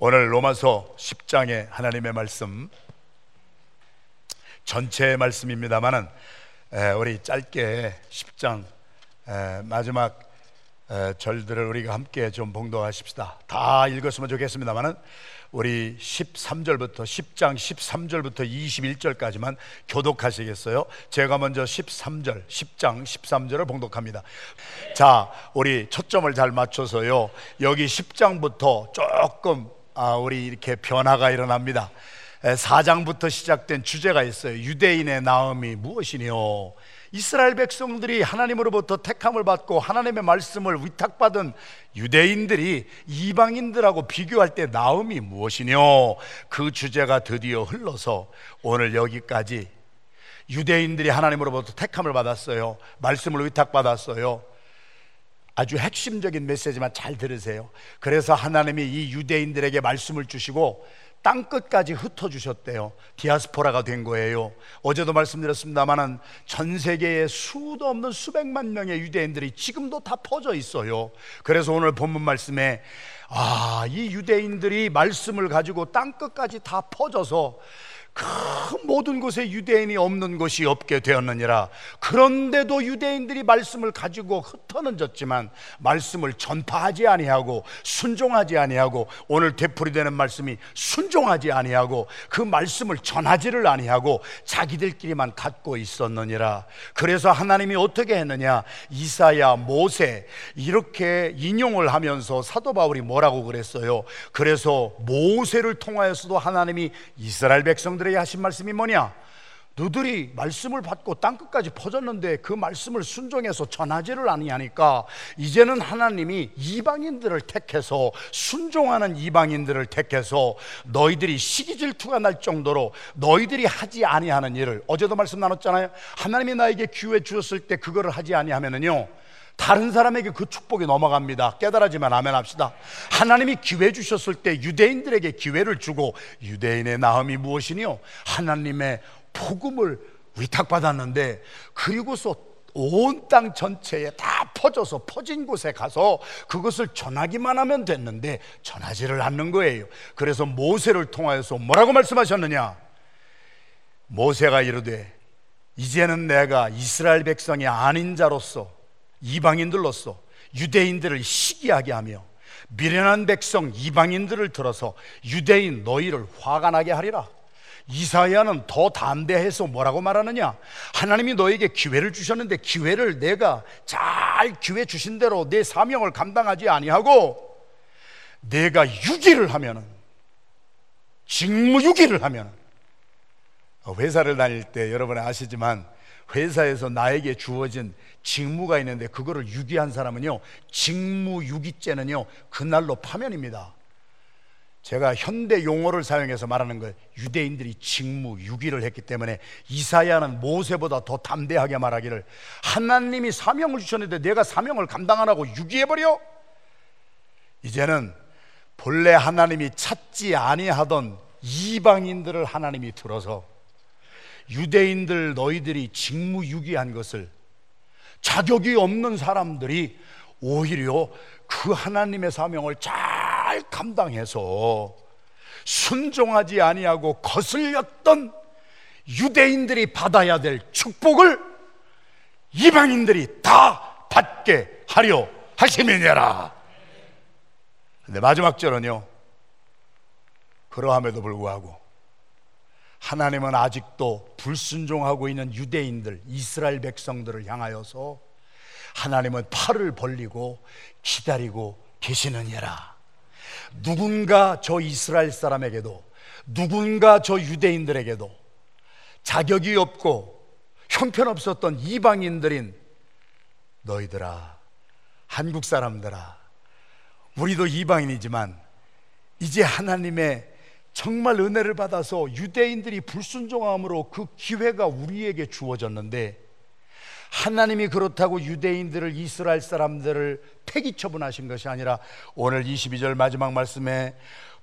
오늘 로마서 10장의 하나님의 말씀 전체의 말씀입니다만은 우리 짧게 10장 마지막 절들을 우리가 함께 좀 봉독하십시다. 다 읽었으면 좋겠습니다만은 우리 13절부터 10장 13절부터 21절까지만 교독하시겠어요? 제가 먼저 13절, 10장 13절을 봉독합니다. 자, 우리 초점을 잘 맞춰서요. 여기 10장부터 조금 아, 우리 이렇게 변화가 일어납니다. 4장부터 시작된 주제가 있어요. 유대인의 나음이 무엇이뇨? 이스라엘 백성들이 하나님으로부터 택함을 받고 하나님의 말씀을 위탁받은 유대인들이 이방인들하고 비교할 때 나음이 무엇이뇨? 그 주제가 드디어 흘러서 오늘 여기까지 유대인들이 하나님으로부터 택함을 받았어요. 말씀을 위탁받았어요. 아주 핵심적인 메시지만 잘 들으세요. 그래서 하나님이 이 유대인들에게 말씀을 주시고 땅 끝까지 흩어 주셨대요. 디아스포라가 된 거예요. 어제도 말씀드렸습니다만은 전 세계에 수도 없는 수백만 명의 유대인들이 지금도 다 퍼져 있어요. 그래서 오늘 본문 말씀에 아, 이 유대인들이 말씀을 가지고 땅 끝까지 다 퍼져서 그 모든 곳에 유대인이 없는 곳이 없게 되었느니라. 그런데도 유대인들이 말씀을 가지고 흩어는졌지만 말씀을 전파하지 아니하고 순종하지 아니하고 오늘 되풀이되는 말씀이 순종하지 아니하고 그 말씀을 전하지를 아니하고 자기들끼리만 갖고 있었느니라. 그래서 하나님이 어떻게 했느냐? 이사야, 모세 이렇게 인용을 하면서 사도 바울이 뭐라고 그랬어요? 그래서 모세를 통하여서도 하나님이 이스라엘 백성들 사람들에게 하신 말씀이 뭐냐? 너들이 말씀을 받고 땅 끝까지 퍼졌는데 그 말씀을 순종해서 전하지를 아니하니까 이제는 하나님이 이방인들을 택해서 순종하는 이방인들을 택해서 너희들이 시기 질투가 날 정도로 너희들이 하지 아니하는 일을 어제도 말씀 나눴잖아요. 하나님이 나에게 기회 주셨을 때 그거를 하지 아니하면은요. 다른 사람에게 그 축복이 넘어갑니다. 깨달아지만 아멘 합시다. 하나님이 기회 주셨을 때 유대인들에게 기회를 주고 유대인의 나음이 무엇이니요? 하나님의 복음을 위탁받았는데 그리고서 온 땅 전체에 다 퍼져서 퍼진 곳에 가서 그것을 전하기만 하면 됐는데 전하지를 않는 거예요. 그래서 모세를 통하여서 뭐라고 말씀하셨느냐? 모세가 이르되 이제는 내가 이스라엘 백성이 아닌 자로서 이방인들로서 유대인들을 시기하게 하며 미련한 백성 이방인들을 들어서 유대인 너희를 화가 나게 하리라. 이사야는 더 담대해서 뭐라고 말하느냐? 하나님이 너에게 기회를 주셨는데 기회를 내가 잘 기회 주신 대로 내 사명을 감당하지 아니하고 내가 유기를 하면은 직무유기를 하면 회사를 다닐 때 여러분 아시지만 회사에서 나에게 주어진 직무가 있는데 그거를 유기한 사람은요 직무 유기죄는요 그날로 파면입니다 제가 현대 용어를 사용해서 말하는 거예요 유대인들이 직무 유기를 했기 때문에 이사야는 모세보다 더 담대하게 말하기를 하나님이 사명을 주셨는데 내가 사명을 감당 안 하고 유기해버려? 이제는 본래 하나님이 찾지 아니하던 이방인들을 하나님이 들어서 유대인들 너희들이 직무유기한 것을 자격이 없는 사람들이 오히려 그 하나님의 사명을 잘 감당해서 순종하지 아니하고 거슬렸던 유대인들이 받아야 될 축복을 이방인들이 다 받게 하려 하심이니라. 근데 마지막 절은요. 그러함에도 불구하고 하나님은 아직도 불순종하고 있는 유대인들, 이스라엘 백성들을 향하여서 하나님은 팔을 벌리고 기다리고 계시느니라. 누군가 저 이스라엘 사람에게도 누군가 저 유대인들에게도 자격이 없고 형편없었던 이방인들인 너희들아, 한국 사람들아, 우리도 이방인이지만 이제 하나님의 정말 은혜를 받아서 유대인들이 불순종함으로 그 기회가 우리에게 주어졌는데 하나님이 그렇다고 유대인들을 이스라엘 사람들을 폐기 처분하신 것이 아니라 오늘 22절 마지막 말씀에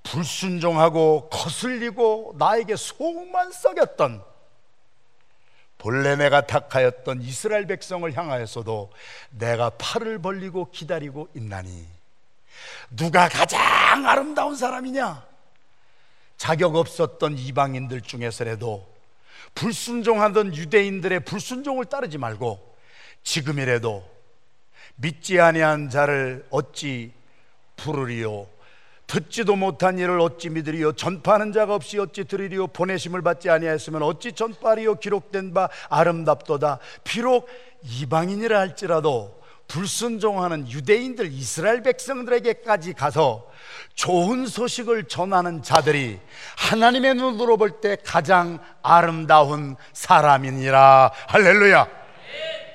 불순종하고 거슬리고 나에게 속만 썩였던 본래 내가 탁하였던 이스라엘 백성을 향하여서도 내가 팔을 벌리고 기다리고 있나니 누가 가장 아름다운 사람이냐? 자격 없었던 이방인들 중에서라도 불순종하던 유대인들의 불순종을 따르지 말고 지금이라도 믿지 아니한 자를 어찌 부르리요? 듣지도 못한 일을 어찌 믿으리요? 전파하는 자가 없이 어찌 들으리요? 보내심을 받지 아니하였으면 어찌 전파리요? 기록된 바 아름답도다. 비록 이방인이라 할지라도 불순종하는 유대인들 이스라엘 백성들에게까지 가서 좋은 소식을 전하는 자들이 하나님의 눈으로 볼 때 가장 아름다운 사람이니라. 할렐루야.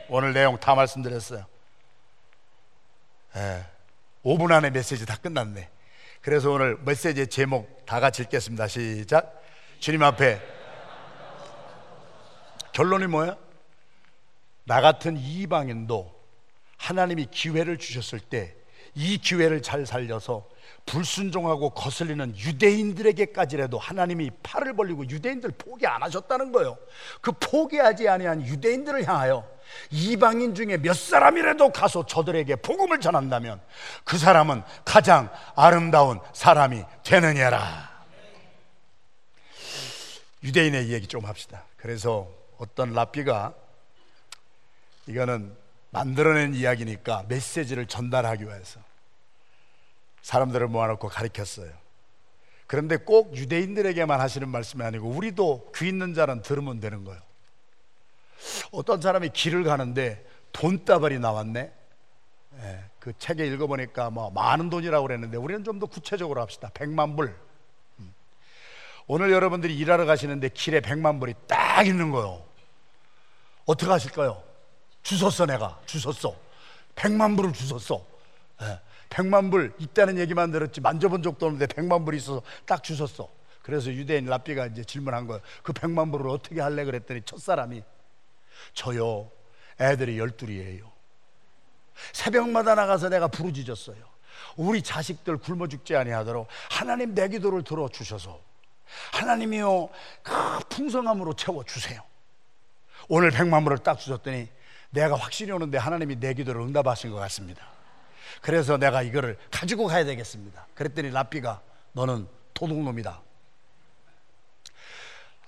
오늘 내용 다 말씀드렸어요. 예, 5분 안에 메시지 다 끝났네. 그래서 오늘 메시지의 제목 다 같이 읽겠습니다. 시작. 주님 앞에. 결론이 뭐야? 나 같은 이방인도 하나님이 기회를 주셨을 때 이 기회를 잘 살려서 불순종하고 거슬리는 유대인들에게까지라도 하나님이 팔을 벌리고 유대인들 포기 안 하셨다는 거예요. 그 포기하지 아니한 유대인들을 향하여 이방인 중에 몇 사람이라도 가서 저들에게 복음을 전한다면 그 사람은 가장 아름다운 사람이 되느냐라. 유대인의 얘기 좀 합시다. 그래서 어떤 랍비가 이거는 만들어낸 이야기니까 메시지를 전달하기 위해서 사람들을 모아놓고 가르쳤어요. 그런데 꼭 유대인들에게만 하시는 말씀이 아니고 우리도 귀 있는 자는 들으면 되는 거예요. 어떤 사람이 길을 가는데 돈다발이 나왔네. 예, 그 책에 읽어보니까 뭐 많은 돈이라고 그랬는데 우리는 좀 더 구체적으로 합시다. 100만 불. 음. 오늘 여러분들이 일하러 가시는데 길에 100만 불이 딱 있는 거예요. 어떻게 하실까요? 주웠어 내가. 주웠어. 100만 불을 주웠어. 예, 100만 불 있다는 얘기만 들었지 만져본 적도 없는데 100만 불이 있어서 딱 주웠어. 그래서 유대인 랍비가 이제 질문한 거예요. 그 100만 불을 어떻게 할래? 그랬더니 첫사람이 저요 애들이 열둘이에요. 새벽마다 나가서 내가 부르짖었어요. 우리 자식들 굶어 죽지 아니하도록 하나님 내 기도를 들어주셔서 하나님이요 그 풍성함으로 채워주세요. 오늘 100만 불을 딱 주셨더니 내가 확신이 오는데 하나님이 내 기도를 응답하신 것 같습니다. 그래서 내가 이거를 가지고 가야 되겠습니다. 그랬더니 랍비가 너는 도둑놈이다.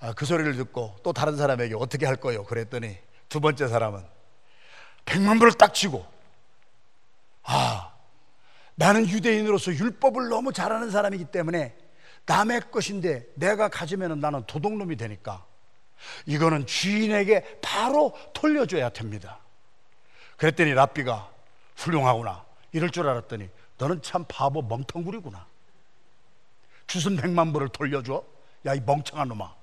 아, 그 소리를 듣고 또 다른 사람에게 어떻게 할 거예요? 그랬더니 두 번째 사람은 백만 불을 딱 치고 아 나는 유대인으로서 율법을 너무 잘하는 사람이기 때문에 남의 것인데 내가 가지면 나는 도둑놈이 되니까 이거는 주인에게 바로 돌려줘야 됩니다. 그랬더니 랍비가 훌륭하구나. 이럴 줄 알았더니 너는 참 바보 멍텅구리구나. 주순 백만 불을 돌려줘? 야, 이 멍청한 놈아.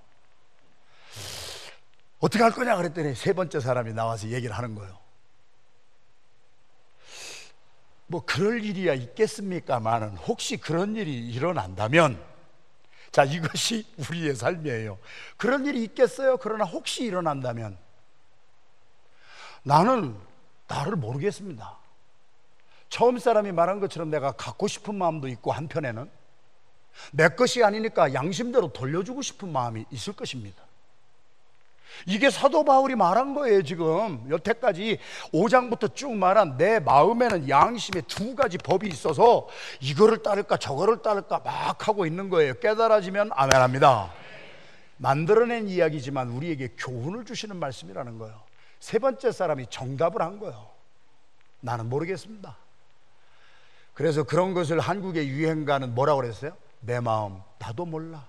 어떻게 할 거냐 그랬더니 세 번째 사람이 나와서 얘기를 하는 거예요. 뭐 그럴 일이야 있겠습니까만은 혹시 그런 일이 일어난다면 자, 이것이 우리의 삶이에요. 그런 일이 있겠어요? 그러나 혹시 일어난다면 나는 나를 모르겠습니다. 처음 사람이 말한 것처럼 내가 갖고 싶은 마음도 있고 한편에는 내 것이 아니니까 양심대로 돌려주고 싶은 마음이 있을 것입니다. 이게 사도 바울이 말한 거예요, 지금. 여태까지 5장부터 쭉 말한 내 마음에는 양심의 두 가지 법이 있어서 이거를 따를까 저거를 따를까 막 하고 있는 거예요. 깨달아지면 아멘합니다. 만들어낸 이야기지만 우리에게 교훈을 주시는 말씀이라는 거예요. 세 번째 사람이 정답을 한 거예요. 나는 모르겠습니다. 그래서 그런 것을 한국의 유행가는 뭐라고 그랬어요? 내 마음 나도 몰라.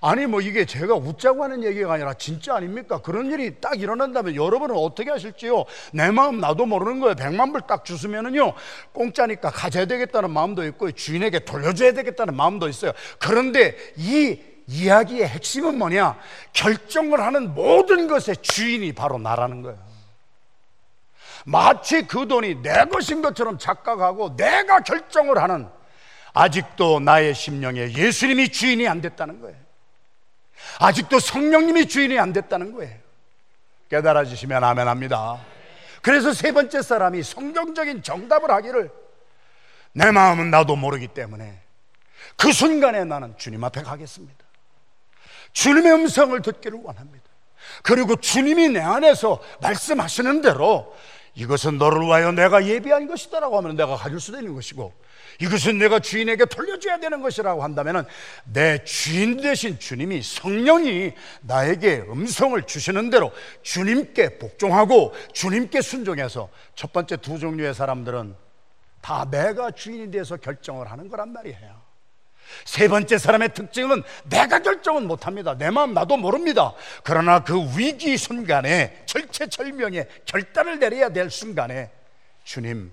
아니 뭐 이게 제가 웃자고 하는 얘기가 아니라 진짜 아닙니까? 그런 일이 딱 일어난다면 여러분은 어떻게 하실지요? 내 마음 나도 모르는 거예요. 백만 불 딱 주시면은요 공짜니까 가져야 되겠다는 마음도 있고 주인에게 돌려줘야 되겠다는 마음도 있어요. 그런데 이 이야기의 핵심은 뭐냐? 결정을 하는 모든 것의 주인이 바로 나라는 거예요. 마치 그 돈이 내 것인 것처럼 착각하고 내가 결정을 하는 아직도 나의 심령에 예수님이 주인이 안 됐다는 거예요. 아직도 성령님이 주인이 안 됐다는 거예요. 깨달아 주시면 아멘 합니다. 그래서 세 번째 사람이 성경적인 정답을 하기를 내 마음은 나도 모르기 때문에 그 순간에 나는 주님 앞에 가겠습니다. 주님의 음성을 듣기를 원합니다. 그리고 주님이 내 안에서 말씀하시는 대로 이것은 너를 위하여 내가 예비한 것이다라고 하면 내가 가질 수도 있는 것이고 이것은 내가 주인에게 돌려줘야 되는 것이라고 한다면 내 주인 되신 주님이 성령이 나에게 음성을 주시는 대로 주님께 복종하고 주님께 순종해서 첫 번째 두 종류의 사람들은 다 내가 주인이 돼서 결정을 하는 거란 말이에요. 세 번째 사람의 특징은 내가 결정은 못합니다. 내 마음 나도 모릅니다. 그러나 그 위기 순간에 절체절명의 결단을 내려야 될 순간에 주님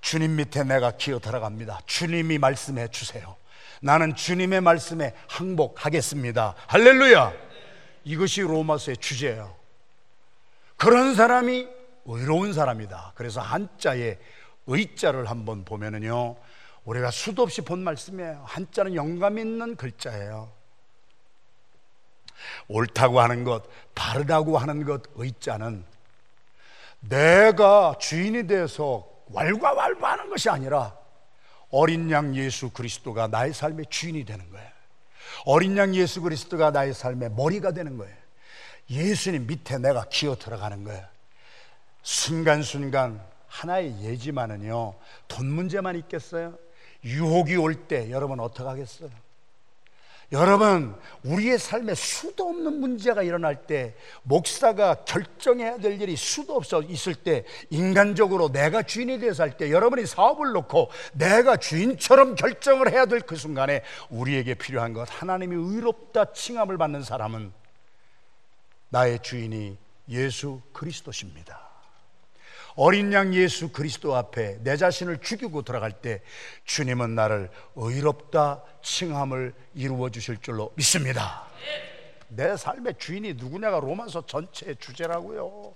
주님 밑에 내가 기어 들어갑니다. 주님이 말씀해 주세요. 나는 주님의 말씀에 항복하겠습니다. 할렐루야. 이것이 로마서의 주제예요. 그런 사람이 의로운 사람이다. 그래서 한자에 의자를 한번 보면은요. 우리가 수도 없이 본 말씀이에요. 한자는 영감 있는 글자예요. 옳다고 하는 것, 바르다고 하는 것, 의자는 내가 주인이 돼서 왈가왈부하는 것이 아니라 어린 양 예수 그리스도가 나의 삶의 주인이 되는 거예요. 어린 양 예수 그리스도가 나의 삶의 머리가 되는 거예요. 예수님 밑에 내가 기어 들어가는 거예요. 순간순간 하나의 예지만은요, 돈 문제만 있겠어요? 유혹이 올 때 여러분 어떻게 하겠어요? 여러분, 우리의 삶에 수도 없는 문제가 일어날 때, 목사가 결정해야 될 일이 수도 없어 있을 때, 인간적으로 내가 주인이 되어서 할 때, 여러분이 사업을 놓고 내가 주인처럼 결정을 해야 될 그 순간에 우리에게 필요한 것, 하나님이 의롭다 칭함을 받는 사람은 나의 주인이 예수 그리스도십니다. 어린 양 예수 그리스도 앞에 내 자신을 죽이고 들어갈 때 주님은 나를 의롭다 칭함을 이루어 주실 줄로 믿습니다. 내 삶의 주인이 누구냐가 로마서 전체의 주제라고요.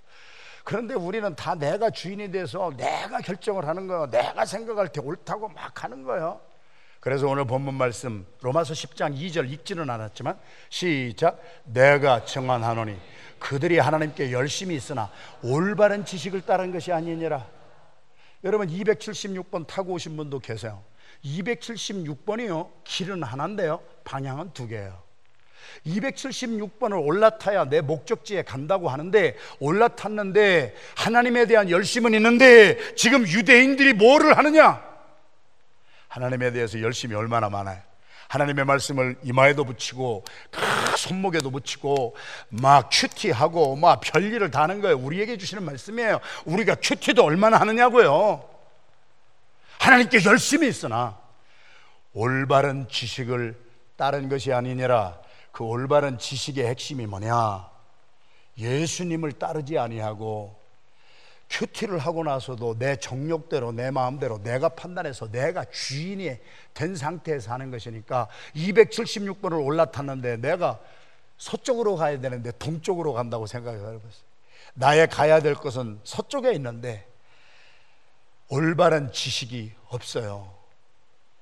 그런데 우리는 다 내가 주인이 돼서 내가 결정을 하는 거예요. 내가 생각할 때 옳다고 막 하는 거예요. 그래서 오늘 본문 말씀 로마서 10장 2절 읽지는 않았지만 시작 내가 정한하노니 그들이 하나님께 열심히 있으나 올바른 지식을 따른 것이 아니니라. 여러분 276번 타고 오신 분도 계세요. 276번이요. 길은 하나인데요. 방향은 두 개예요. 276번을 올라타야 내 목적지에 간다고 하는데 올라탔는데 하나님에 대한 열심은 있는데 지금 유대인들이 뭐를 하느냐? 하나님에 대해서 열심이 얼마나 많아요. 하나님의 말씀을 이마에도 붙이고 손목에도 붙이고 막 큐티하고 막 별일을 다 하는 거예요. 우리에게 주시는 말씀이에요. 우리가 큐티도 얼마나 하느냐고요. 하나님께 열심히 있으나 올바른 지식을 따른 것이 아니니라. 그 올바른 지식의 핵심이 뭐냐? 예수님을 따르지 아니하고 큐티를 하고 나서도 내 정욕대로 내 마음대로 내가 판단해서 내가 주인이 된 상태에서 하는 것이니까 276번을 올라탔는데 내가 서쪽으로 가야 되는데 동쪽으로 간다고 생각해요. 나의 가야 될 것은 서쪽에 있는데 올바른 지식이 없어요.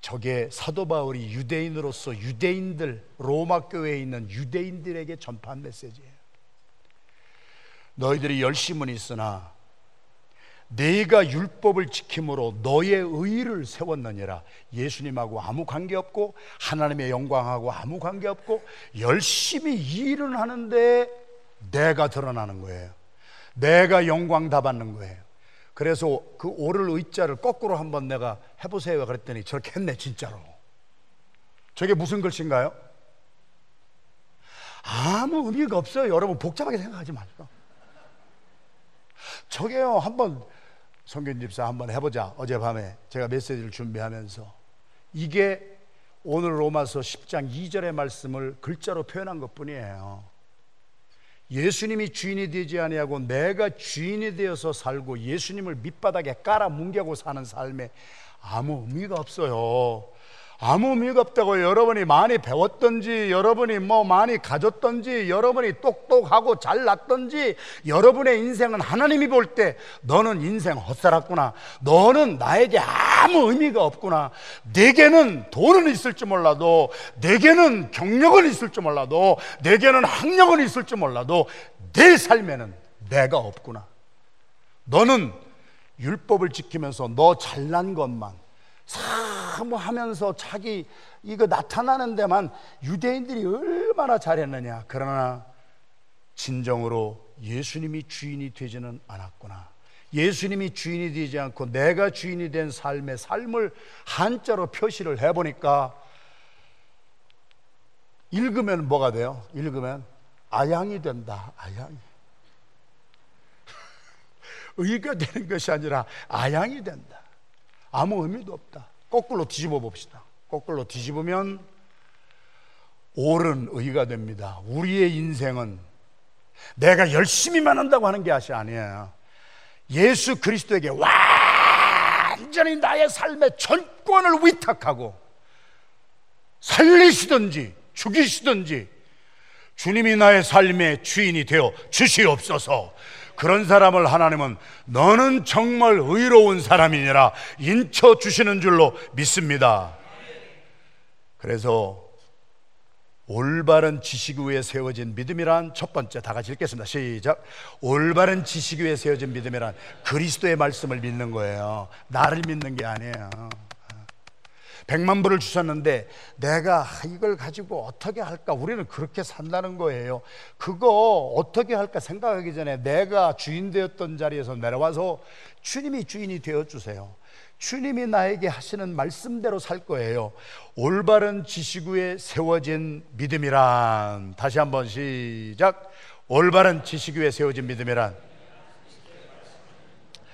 저게 사도 바울이 유대인으로서 유대인들 로마 교회에 있는 유대인들에게 전파한 메시지예요. 너희들이 열심은 있으나 내가 율법을 지킴으로 너의 의를 세웠느니라. 예수님하고 아무 관계 없고 하나님의 영광하고 아무 관계 없고 열심히 일은 하는데 내가 드러나는 거예요. 내가 영광 다 받는 거예요. 그래서 그 오를 의자를 거꾸로 한번 내가 해보세요 그랬더니 저렇게 했네 진짜로. 저게 무슨 글씨인가요? 아무 의미가 없어요. 여러분 복잡하게 생각하지 마시고. 저게요 한번 성균 집사 한번 해보자. 어젯밤에 제가 메시지를 준비하면서 이게 오늘 로마서 10장 2절의 말씀을 글자로 표현한 것 뿐이에요. 예수님이 주인이 되지 아니하고 내가 주인이 되어서 살고 예수님을 밑바닥에 깔아 뭉개고 사는 삶에 아무 의미가 없어요. 아무 의미가 없다고 여러분이 많이 배웠던지 여러분이 뭐 많이 가졌던지 여러분이 똑똑하고 잘났던지 여러분의 인생은 하나님이 볼 때 너는 인생 헛살았구나. 너는 나에게 아무 의미가 없구나. 내게는 돈은 있을지 몰라도 내게는 경력은 있을지 몰라도 내게는 학력은 있을지 몰라도 내 삶에는 내가 없구나. 너는 율법을 지키면서 너 잘난 것만 사모하면서 자기 이거 나타나는 데만 유대인들이 얼마나 잘했느냐. 그러나 진정으로 예수님이 주인이 되지는 않았구나. 예수님이 주인이 되지 않고 내가 주인이 된 삶의 삶을 한자로 표시를 해보니까 읽으면 뭐가 돼요? 읽으면 아양이 된다. 아양이. 의가 되는 것이 아니라 아양이 된다. 아무 의미도 없다. 거꾸로 뒤집어 봅시다. 거꾸로 뒤집으면 옳은 의가 됩니다. 우리의 인생은 내가 열심히만 한다고 하는 것이 아니에요. 예수 그리스도에게 완전히 나의 삶의 전권을 위탁하고 살리시든지 죽이시든지 주님이 나의 삶의 주인이 되어 주시옵소서. 그런 사람을 하나님은 너는 정말 의로운 사람이니라 인쳐 주시는 줄로 믿습니다. 그래서 올바른 지식 위에 세워진 믿음이란 첫 번째 다 같이 읽겠습니다. 시작. 올바른 지식 위에 세워진 믿음이란 그리스도의 말씀을 믿는 거예요. 나를 믿는 게 아니에요. 백만 불을 주셨는데 내가 이걸 가지고 어떻게 할까? 우리는 그렇게 산다는 거예요. 그거 어떻게 할까 생각하기 전에 내가 주인 되었던 자리에서 내려와서 주님이 주인이 되어 주세요. 주님이 나에게 하시는 말씀대로 살 거예요. 올바른 지식 위에 세워진 믿음이란 다시 한번 시작. 올바른 지식 위에 세워진 믿음이란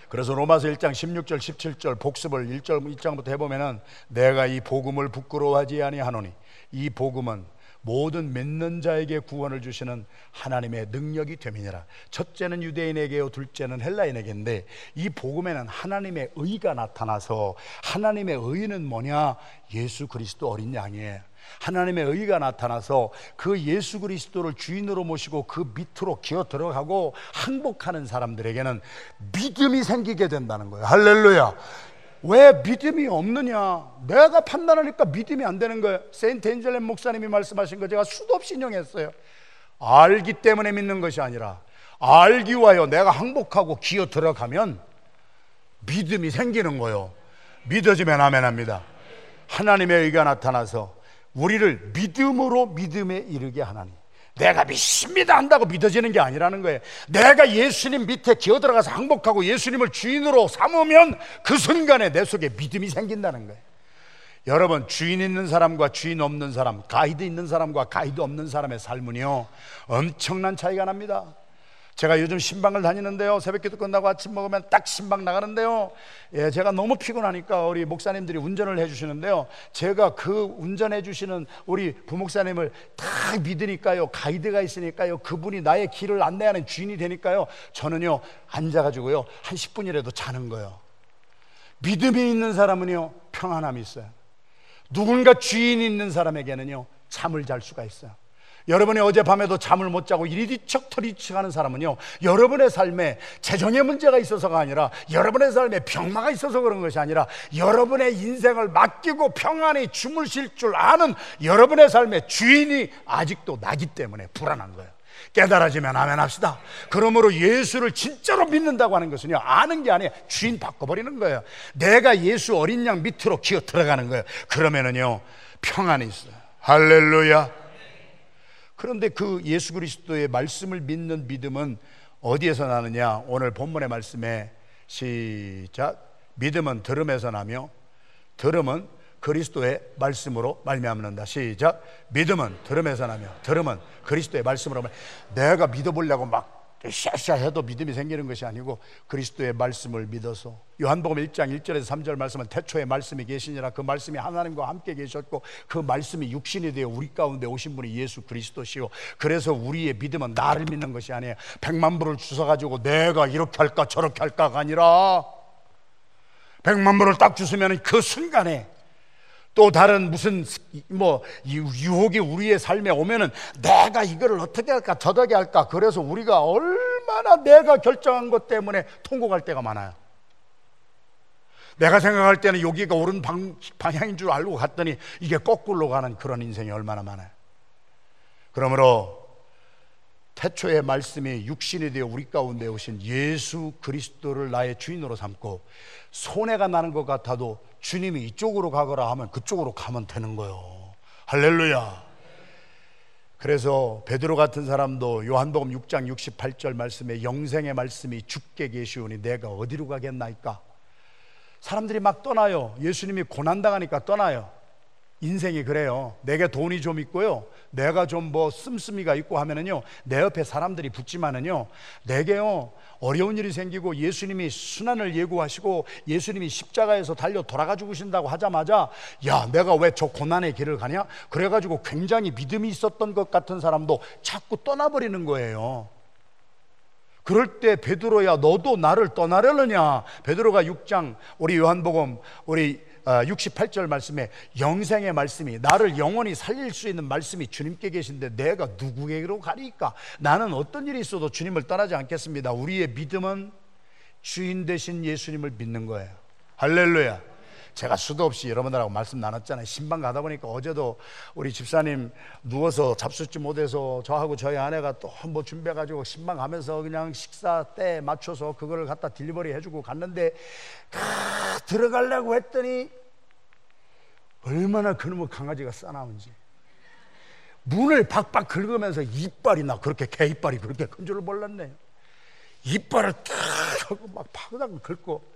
그래서 로마서 1장 16절 17절 복습을 1절 1장부터 해보면은 내가 이 복음을 부끄러워하지 아니하노니 이 복음은 모든 믿는 자에게 구원을 주시는 하나님의 능력이 됨이니라. 첫째는 유대인에게요, 둘째는 헬라인에게인데 이 복음에는 하나님의 의가 나타나서 하나님의 의는 뭐냐? 예수 그리스도 어린 양이에요. 하나님의 의가 나타나서 그 예수 그리스도를 주인으로 모시고 그 밑으로 기어 들어가고 항복하는 사람들에게는 믿음이 생기게 된다는 거예요. 할렐루야. 왜 믿음이 없느냐? 내가 판단하니까 믿음이 안 되는 거예요. 세인트 엔젤렘 목사님이 말씀하신 거 제가 수도 없이 인용했어요. 알기 때문에 믿는 것이 아니라 알기 위하여 내가 항복하고 기어 들어가면 믿음이 생기는 거요. 믿어지면 아멘합니다. 하나님의 의가 나타나서 우리를 믿음으로 믿음에 이르게 하나니 내가 믿습니다 한다고 믿어지는 게 아니라는 거예요. 내가 예수님 밑에 기어 들어가서 항복하고 예수님을 주인으로 삼으면 그 순간에 내 속에 믿음이 생긴다는 거예요. 여러분 주인 있는 사람과 주인 없는 사람, 가이드 있는 사람과 가이드 없는 사람의 삶은요 엄청난 차이가 납니다. 제가 요즘 신방을 다니는데요. 새벽기도 끝나고 아침 먹으면 딱 신방 나가는데요. 예, 제가 너무 피곤하니까 우리 목사님들이 운전을 해주시는데요. 제가 그 운전해 주시는 우리 부목사님을 다 믿으니까요. 가이드가 있으니까요. 그분이 나의 길을 안내하는 주인이 되니까요. 저는요, 앉아가지고요. 한 10분이라도 자는 거예요. 믿음이 있는 사람은요, 평안함이 있어요. 누군가 주인이 있는 사람에게는요, 잠을 잘 수가 있어요. 여러분이 어젯밤에도 잠을 못 자고 이리뒤척 터리척 하는 사람은요, 여러분의 삶에 재정의 문제가 있어서가 아니라 여러분의 삶에 병마가 있어서 그런 것이 아니라 여러분의 인생을 맡기고 평안히 주무실 줄 아는 여러분의 삶의 주인이 아직도 나기 때문에 불안한 거예요. 깨달아지면 아멘 합시다. 그러므로 예수를 진짜로 믿는다고 하는 것은요, 아는 게 아니에요. 주인 바꿔버리는 거예요. 내가 예수 어린 양 밑으로 기어 들어가는 거예요. 그러면은요, 평안이 있어요. 할렐루야. 그런데 그 예수 그리스도의 말씀을 믿는 믿음은 어디에서 나느냐? 오늘 본문의 말씀에 시작. 믿음은 들음에서 나며 들음은 그리스도의 말씀으로 말미암는다. 시작. 믿음은 들음에서 나며 들음은 그리스도의 말씀으로 말. 내가 믿어보려고 막 샤샤 해도 믿음이 생기는 것이 아니고 그리스도의 말씀을 믿어서 요한복음 1장 1절에서 3절 말씀은 태초에 말씀이 계시니라. 그 말씀이 하나님과 함께 계셨고 그 말씀이 육신이 되어 우리 가운데 오신 분이 예수 그리스도시요. 그래서 우리의 믿음은 나를 믿는 것이 아니에요. 백만 불을 주워가지고 내가 이렇게 할까 저렇게 할까가 아니라 백만 불을 딱 주시면 그 순간에 또 다른 무슨 뭐 유혹이 우리의 삶에 오면은 내가 이거를 어떻게 할까 저렇게 할까 그래서 우리가 얼마나 내가 결정한 것 때문에 통곡할 때가 많아요. 내가 생각할 때는 여기가 옳은 방, 방향인 줄 알고 갔더니 이게 거꾸로 가는 그런 인생이 얼마나 많아요. 그러므로 태초의 말씀이 육신이 되어 우리 가운데 오신 예수 그리스도를 나의 주인으로 삼고 손해가 나는 것 같아도 주님이 이쪽으로 가거라 하면 그쪽으로 가면 되는 거요. 할렐루야. 그래서 베드로 같은 사람도 요한복음 6장 68절 말씀에 영생의 말씀이 죽게 계시오니 내가 어디로 가겠나이까? 사람들이 막 떠나요. 예수님이 고난 당하니까 떠나요. 인생이 그래요. 내게 돈이 좀 있고요. 내가 좀 뭐 씀씀이가 있고 하면은요. 내 옆에 사람들이 붙지만은요. 내게요. 어려운 일이 생기고 예수님이 순환을 예고하시고 예수님이 십자가에서 달려 돌아가 죽으신다고 하자마자 야, 내가 왜 저 고난의 길을 가냐? 그래 가지고 굉장히 믿음이 있었던 것 같은 사람도 자꾸 떠나 버리는 거예요. 그럴 때 베드로야 너도 나를 떠나려느냐? 베드로가 6장 우리 요한복음 우리 68절 아, 말씀에 영생의 말씀이 나를 영원히 살릴 수 있는 말씀이 주님께 계신데 내가 누구에게로 가리까? 나는 어떤 일이 있어도 주님을 떠나지 않겠습니다. 우리의 믿음은 주인 되신 예수님을 믿는 거예요. 할렐루야. 제가 수도 없이 여러분들하고 말씀 나눴잖아요. 신방 가다 보니까 어제도 우리 집사님 누워서 잡수지 못해서 저하고 저희 아내가 또 뭐 준비해가지고 신방 가면서 그냥 식사 때 맞춰서 그거를 갖다 딜리버리 해주고 갔는데 가 들어가려고 했더니 얼마나 그놈의 강아지가 싸나운지 문을 박박 긁으면서 이빨이 나 그렇게 개 이빨이 그렇게 큰 줄을 몰랐네요. 이빨을 탁 하고 막 파그닥 긁고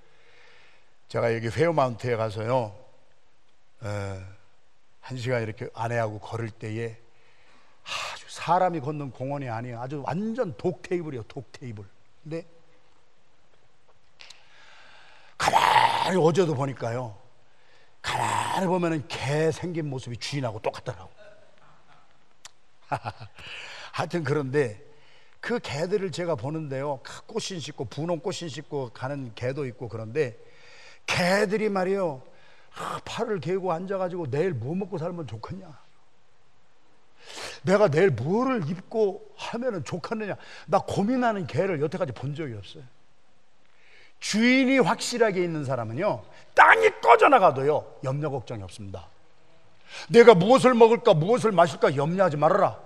제가 여기 회오마운트에 가서요 에, 한 시간 이렇게 아내하고 걸을 때에 아주 사람이 걷는 공원이 아니에요. 아주 완전 독 테이블이에요. 독 테이블. 근데 가만히 어제도 보니까요. 가만히 보면은 개 생긴 모습이 주인하고 똑같더라고. 하여튼 그런데 그 개들을 제가 보는데요. 꽃신 씻고 분홍 꽃신 씻고 가는 개도 있고 그런데 개들이 말이요. 아, 팔을 개고 앉아가지고 내일 뭐 먹고 살면 좋겠냐? 내가 내일 뭐를 입고 하면 좋겠느냐? 나 고민하는 개를 여태까지 본 적이 없어요. 주인이 확실하게 있는 사람은요, 땅이 꺼져나가도요, 염려 걱정이 없습니다. 내가 무엇을 먹을까, 무엇을 마실까 염려하지 말아라.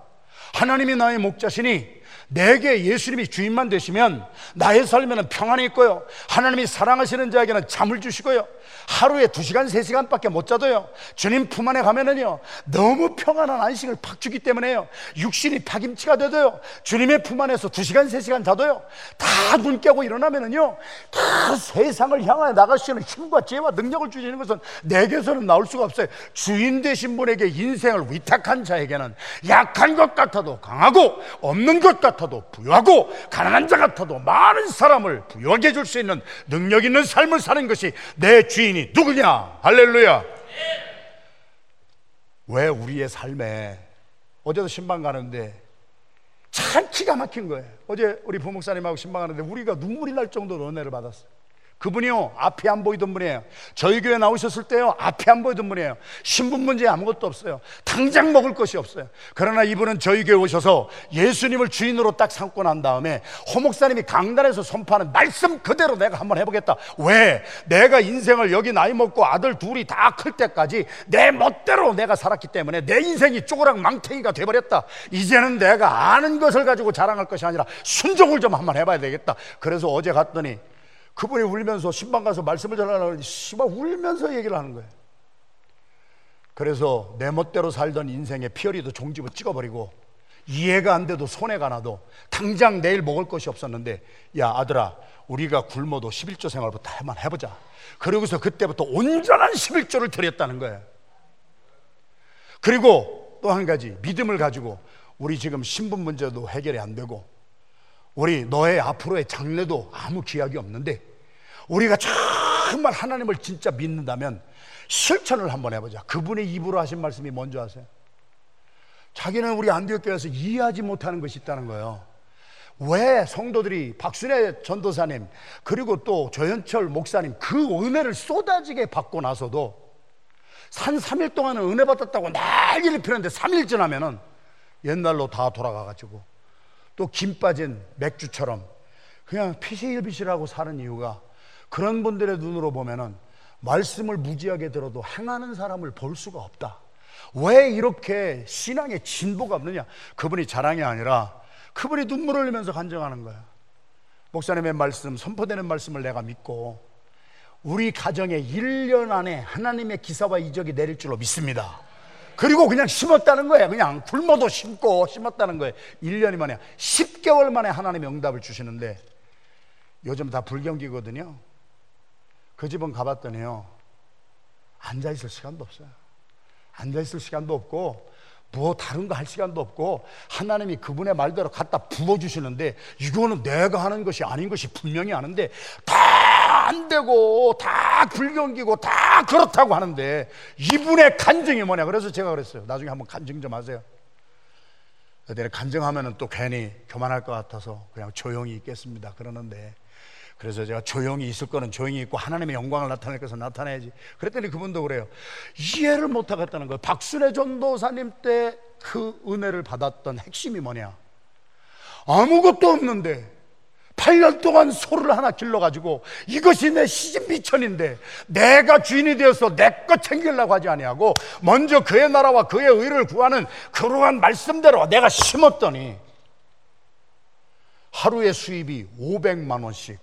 하나님이 나의 목자시니 내게 예수님이 주인만 되시면 나의 삶에는 평안이 있고요. 하나님이 사랑하시는 자에게는 잠을 주시고요. 하루에 두 시간, 세 시간밖에 못 자도요. 주님 품 안에 가면은요. 너무 평안한 안식을 팍 주기 때문에요. 육신이 파김치가 돼도요. 주님의 품 안에서 두 시간, 세 시간 자도요. 다 눈 깨고 일어나면은요. 다 세상을 향하여 나갈 수 있는 힘과 지혜와 능력을 주시는 것은 내게서는 나올 수가 없어요. 주인 되신 분에게 인생을 위탁한 자에게는 약한 것 같아도 강하고 없는 것 같아도 부유하고 가난한 자 같아도 많은 사람을 부유하게 해줄 수 있는 능력 있는 삶을 사는 것이 내 주인 이 누구냐? 할렐루야. 왜 우리의 삶에 어제도 신방 가는데 참 기가 막힌 거예요. 어제 우리 부목사님하고 신방 가는데 우리가 눈물이 날 정도로 은혜를 받았어요. 그분이요 앞이 안 보이던 분이에요. 저희 교회 나오셨을 때요 앞이 안 보이던 분이에요. 신분 문제 아무것도 없어요. 당장 먹을 것이 없어요. 그러나 이분은 저희 교회 오셔서 예수님을 주인으로 딱 삼고 난 다음에 호목사님이 강단에서 선포하는 말씀 그대로 내가 한번 해보겠다. 왜? 내가 인생을 여기 나이 먹고 아들 둘이 다 클 때까지 내 멋대로 내가 살았기 때문에 내 인생이 쪼그락 망태기가 돼버렸다. 이제는 내가 아는 것을 가지고 자랑할 것이 아니라 순종을 좀 한번 해봐야 되겠다. 그래서 어제 갔더니 그분이 울면서 신방 가서 말씀을 전하려고 하니 씨발 울면서 얘기를 하는 거예요. 그래서 내 멋대로 살던 인생의 피어리도 종집을 찍어버리고 이해가 안 돼도 손해가 나도 당장 내일 먹을 것이 없었는데 야 아들아 우리가 굶어도 11조 생활부터 한번 해보자 그러고서 그때부터 온전한 11조를 드렸다는 거예요 그리고 또 한 가지 믿음을 가지고 우리 지금 신분 문제도 해결이 안 되고 우리 너의 앞으로의 장래도 아무 기약이 없는데 우리가 정말 하나님을 진짜 믿는다면 실천을 한번 해보자. 그분의 입으로 하신 말씀이 뭔지 아세요? 자기는 우리 안디옥 교회에서 이해하지 못하는 것이 있다는 거예요. 왜 성도들이 박순애 전도사님 그리고 또 조현철 목사님 그 은혜를 쏟아지게 받고 나서도 산 3일 동안은 은혜 받았다고 난리를 피는데 3일 지나면은 옛날로 다 돌아가가지고 또 김 빠진 맥주처럼 그냥 피시일비시라고 사는 이유가 그런 분들의 눈으로 보면은 말씀을 무지하게 들어도 행하는 사람을 볼 수가 없다. 왜 이렇게 신앙의 진보가 없느냐? 그분이 자랑이 아니라 그분이 눈물을 흘리면서 간증하는 거야. 목사님의 말씀, 선포되는 말씀을 내가 믿고 우리 가정에 1년 안에 하나님의 기사와 이적이 내릴 줄로 믿습니다. 그리고 그냥 심었다는 거예요. 그냥 굶어도 심고 심었다는 거예요. 1년이 만에 10개월 만에 하나님의 응답을 주시는데 요즘 다 불경기거든요. 그 집은 가봤더니요. 앉아 있을 시간도 없어요. 앉아 있을 시간도 없고 뭐 다른 거 할 시간도 없고 하나님이 그분의 말대로 갖다 부어 주시는데 이거는 내가 하는 것이 아닌 것이 분명히 아는데 다 안 되고 다 불경기고 다 그렇다고 하는데 이분의 간증이 뭐냐 그래서 제가 그랬어요 나중에 한번 간증 좀 하세요 내가 간증하면 또 괜히 교만할 것 같아서 그냥 조용히 있겠습니다 그러는데 그래서 제가 조용히 있을 거는 조용히 있고 하나님의 영광을 나타낼 것은 나타내야지. 그랬더니 그분도 그래요. 이해를 못 하겠다는 거예요. 박순애 전도사님 때 그 은혜를 받았던 핵심이 뭐냐? 아무것도 없는데 8년 동안 소를 하나 길러가지고 이것이 내 시집 미천인데 내가 주인이 되어서 내 것 챙기려고 하지 아니하고 먼저 그의 나라와 그의 의를 구하는 그러한 말씀대로 내가 심었더니 하루의 수입이 500만 원씩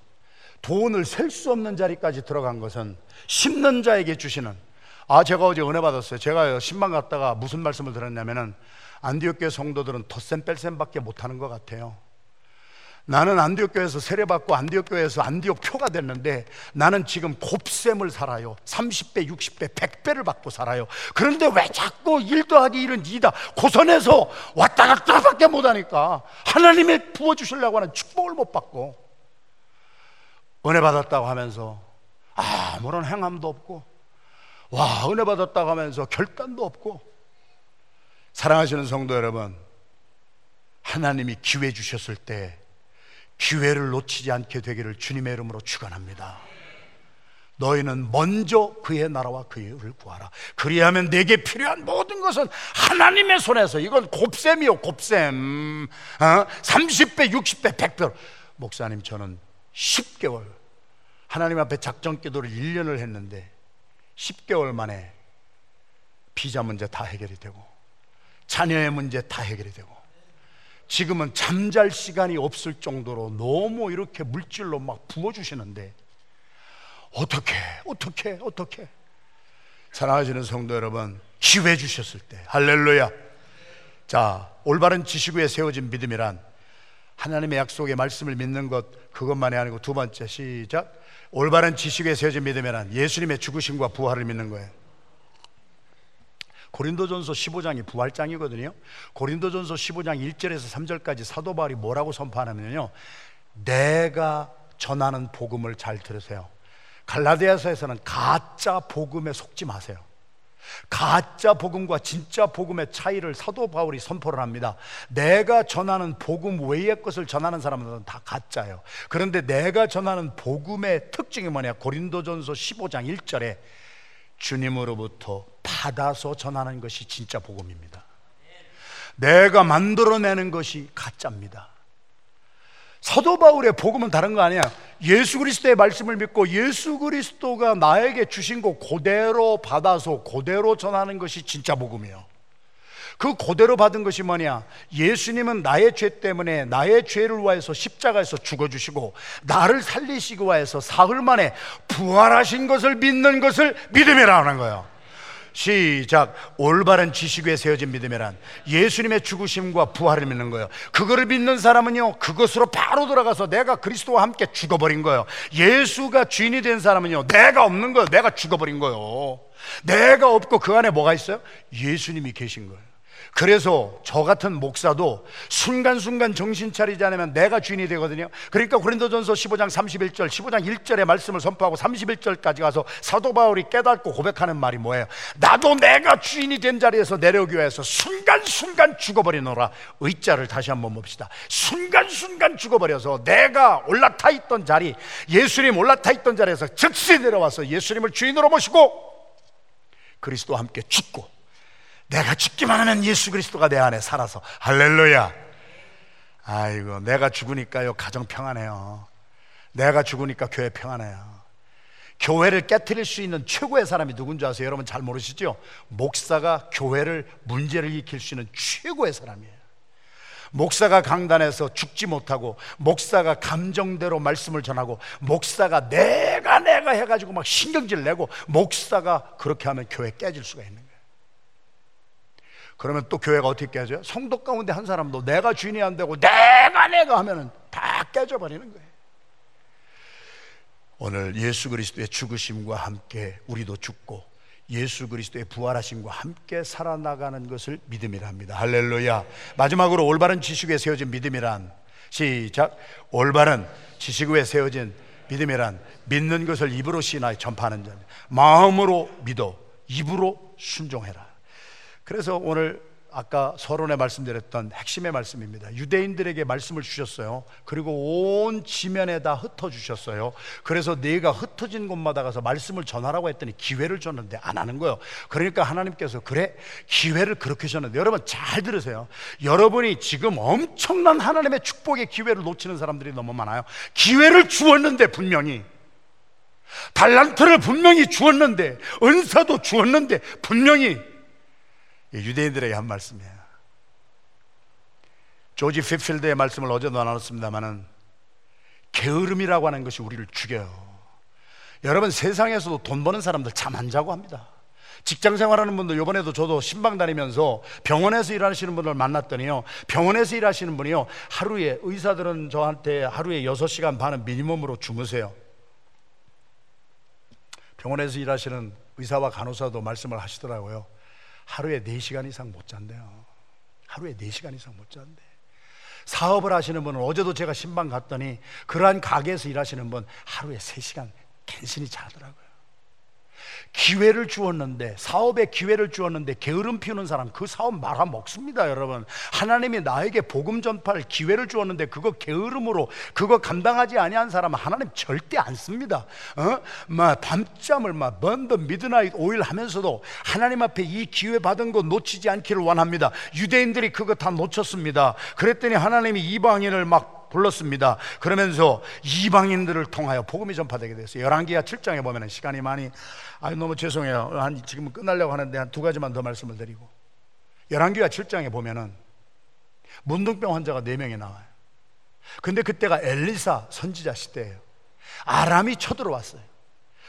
돈을 셀 수 없는 자리까지 들어간 것은 심는 자에게 주시는 아 제가 어제 은혜 받았어요. 제가 10만 갔다가 무슨 말씀을 들었냐면은 안디옥 교회 성도들은 덧셈 뺄셈밖에 못하는 것 같아요 나는 안디옥 교회에서 세례받고 안디옥 교회에서 안디옥 표가 됐는데 나는 지금 곱셈을 살아요. 30배, 60배, 100배를 받고 살아요. 그런데 왜 자꾸 1 더하기 1은 2다? 고선에서 왔다 갔다 밖에 못 하니까 하나님이 부어 주시려고 하는 축복을 못 받고 은혜 받았다고 하면서 아무런 행함도 없고 와 은혜 받았다고 하면서 결단도 없고. 사랑하시는 성도 여러분 하나님이 기회 주셨을 때 기회를 놓치지 않게 되기를 주님의 이름으로 축원합니다. 너희는 먼저 그의 나라와 그의 의를 구하라. 그리하면 내게 필요한 모든 것은 하나님의 손에서 이건 곱셈이요 곱셈. 어? 30배, 60배, 100배. 목사님 저는 10개월 하나님 앞에 작정 기도를 1년을 했는데 10개월 만에 비자 문제 다 해결이 되고 자녀의 문제 다 해결이 되고 지금은 잠잘 시간이 없을 정도로 너무 이렇게 물질로 막 부어주시는데 어떻게 어떻게 어떻게? 사랑하시는 성도 여러분 기회 주셨을 때 할렐루야. 자 올바른 지식 위에 세워진 믿음이란 하나님의 약속의 말씀을 믿는 것 그것만이 아니고 두 번째 시작. 올바른 지식에 세워진 믿음에는 예수님의 죽으심과 부활을 믿는 거예요. 고린도전서 15장이 부활장이거든요. 고린도전서 15장 1절에서 3절까지 사도 바울이 뭐라고 선포하냐면요. 내가 전하는 복음을 잘 들으세요. 갈라디아서에서는 가짜 복음에 속지 마세요. 가짜 복음과 진짜 복음의 차이를 사도 바울이 선포를 합니다. 내가 전하는 복음 외의 것을 전하는 사람들은 다 가짜예요. 그런데 내가 전하는 복음의 특징이 뭐냐? 고린도전서 15장 1절에 주님으로부터 받아서 전하는 것이 진짜 복음입니다. 내가 만들어내는 것이 가짜입니다. 사도 바울의 복음은 다른 거 아니야. 예수 그리스도의 말씀을 믿고 예수 그리스도가 나에게 주신 거 그대로 받아서 그대로 전하는 것이 진짜 복음이에요. 그 그대로 받은 것이 뭐냐? 예수님은 나의 죄 때문에 나의 죄를 위해서 십자가에서 죽어주시고 나를 살리시기 위해서 사흘 만에 부활하신 것을 믿는 것을 믿음이라는 거예요. 시작 올바른 지식 에 세워진 믿음이란 예수님의 죽으심과 부활을 믿는 거예요 그거를 믿는 사람은요 그것으로 바로 들어가서 내가 그리스도와 함께 죽어버린 거예요 예수가 주인이 된 사람은요 내가 없는 거예요 내가 죽어버린 거예요 내가 없고 그 안에 뭐가 있어요? 예수님이 계신 거예요 그래서 저 같은 목사도 순간순간 정신 차리지 않으면 내가 주인이 되거든요. 그러니까 고린도전서 15장 31절, 15장 1절의 말씀을 선포하고 31절까지 가서 사도 바울이 깨닫고 고백하는 말이 뭐예요? 나도 내가 주인이 된 자리에서 내려오기 위해서 순간순간 죽어버리노라. 의자를 다시 한번 봅시다. 순간순간 죽어버려서 내가 올라타 있던 자리, 예수님 올라타 있던 자리에서 즉시 내려와서 예수님을 주인으로 모시고 그리스도와 함께 죽고 내가 죽기만 하면 예수 그리스도가 내 안에 살아서 할렐루야. 아이고 내가 죽으니까요 가정 평안해요. 내가 죽으니까 교회 평안해요. 교회를 깨뜨릴 수 있는 최고의 사람이 누군지 아세요? 여러분 잘 모르시죠? 목사가 교회를 문제를 일으킬 수 있는 최고의 사람이에요. 목사가 강단에서 죽지 못하고 목사가 감정대로 말씀을 전하고 목사가 내가 내가 해가지고 막 신경질 내고 목사가 그렇게 하면 교회 깨질 수가 있는 거예요. 그러면 또 교회가 어떻게 깨져요? 성도 가운데 한 사람도 내가 주인이 안 되고 내가 내가 하면은 다 깨져버리는 거예요. 오늘 예수 그리스도의 죽으심과 함께 우리도 죽고 예수 그리스도의 부활하심과 함께 살아나가는 것을 믿음이라 합니다. 할렐루야. 마지막으로 올바른 지식 위에 세워진 믿음이란 시작. 올바른 지식 위에 세워진 믿음이란 믿는 것을 입으로 시인하여 전파하는 자. 마음으로 믿어 입으로 순종해라. 그래서 오늘 아까 서론에 말씀드렸던 핵심의 말씀입니다. 유대인들에게 말씀을 주셨어요. 그리고 온 지면에다 흩어 주셨어요. 그래서 네가 흩어진 곳마다 가서 말씀을 전하라고 했더니 기회를 줬는데 안 하는 거예요. 그러니까 하나님께서 그래 기회를 그렇게 줬는데 여러분 잘 들으세요. 여러분이 지금 엄청난 하나님의 축복의 기회를 놓치는 사람들이 너무 많아요. 기회를 주었는데 분명히 달란트를 분명히 주었는데 은사도 주었는데 분명히 유대인들에게 한 말씀이에요. 조지 피필드의 말씀을 어제도 나눴습니다만은 게으름이라고 하는 것이 우리를 죽여요. 여러분 세상에서도 돈 버는 사람들 잠 안 자고 합니다. 직장 생활하는 분들 이번에도 저도 신방 다니면서 병원에서 일하시는 분들 만났더니요. 병원에서 일하시는 분이요. 하루에 의사들은 저한테 하루에 6시간 반은 미니멈으로 주무세요. 병원에서 일하시는 의사와 간호사도 말씀을 하시더라고요. 하루에 4시간 이상 못 잔대요. 하루에 4시간 이상 못 잔대. 사업을 하시는 분은 어제도 제가 심방 갔더니 그러한 가게에서 일하시는 분 하루에 3시간 간신히 자더라고요. 기회를 주었는데 사업에 기회를 주었는데 게으름 피우는 사람 그 사업 말아 먹습니다 여러분. 하나님이 나에게 복음 전파를 기회를 주었는데 그거 게으름으로 그거 감당하지 아니한 사람은 하나님 절대 안 씁니다. 어? 막 밤잠을 막 burn the midnight oil 하면서도 하나님 앞에 이 기회 받은 거 놓치지 않기를 원합니다. 유대인들이 그거 다 놓쳤습니다. 그랬더니 하나님이 이방인을 막 불렀습니다. 그러면서 이방인들을 통하여 복음이 전파되게 됐어요. 열왕기하 7장에 보면 시간이 많이 아 너무 죄송해요. 한 지금 끝나려고 하는데 한 두 가지만 더 말씀을 드리고 열왕기하 7장에 보면은 문둥병 환자가 4명이 나와요. 근데 그때가 엘리사 선지자 시대예요. 아람이 쳐들어왔어요.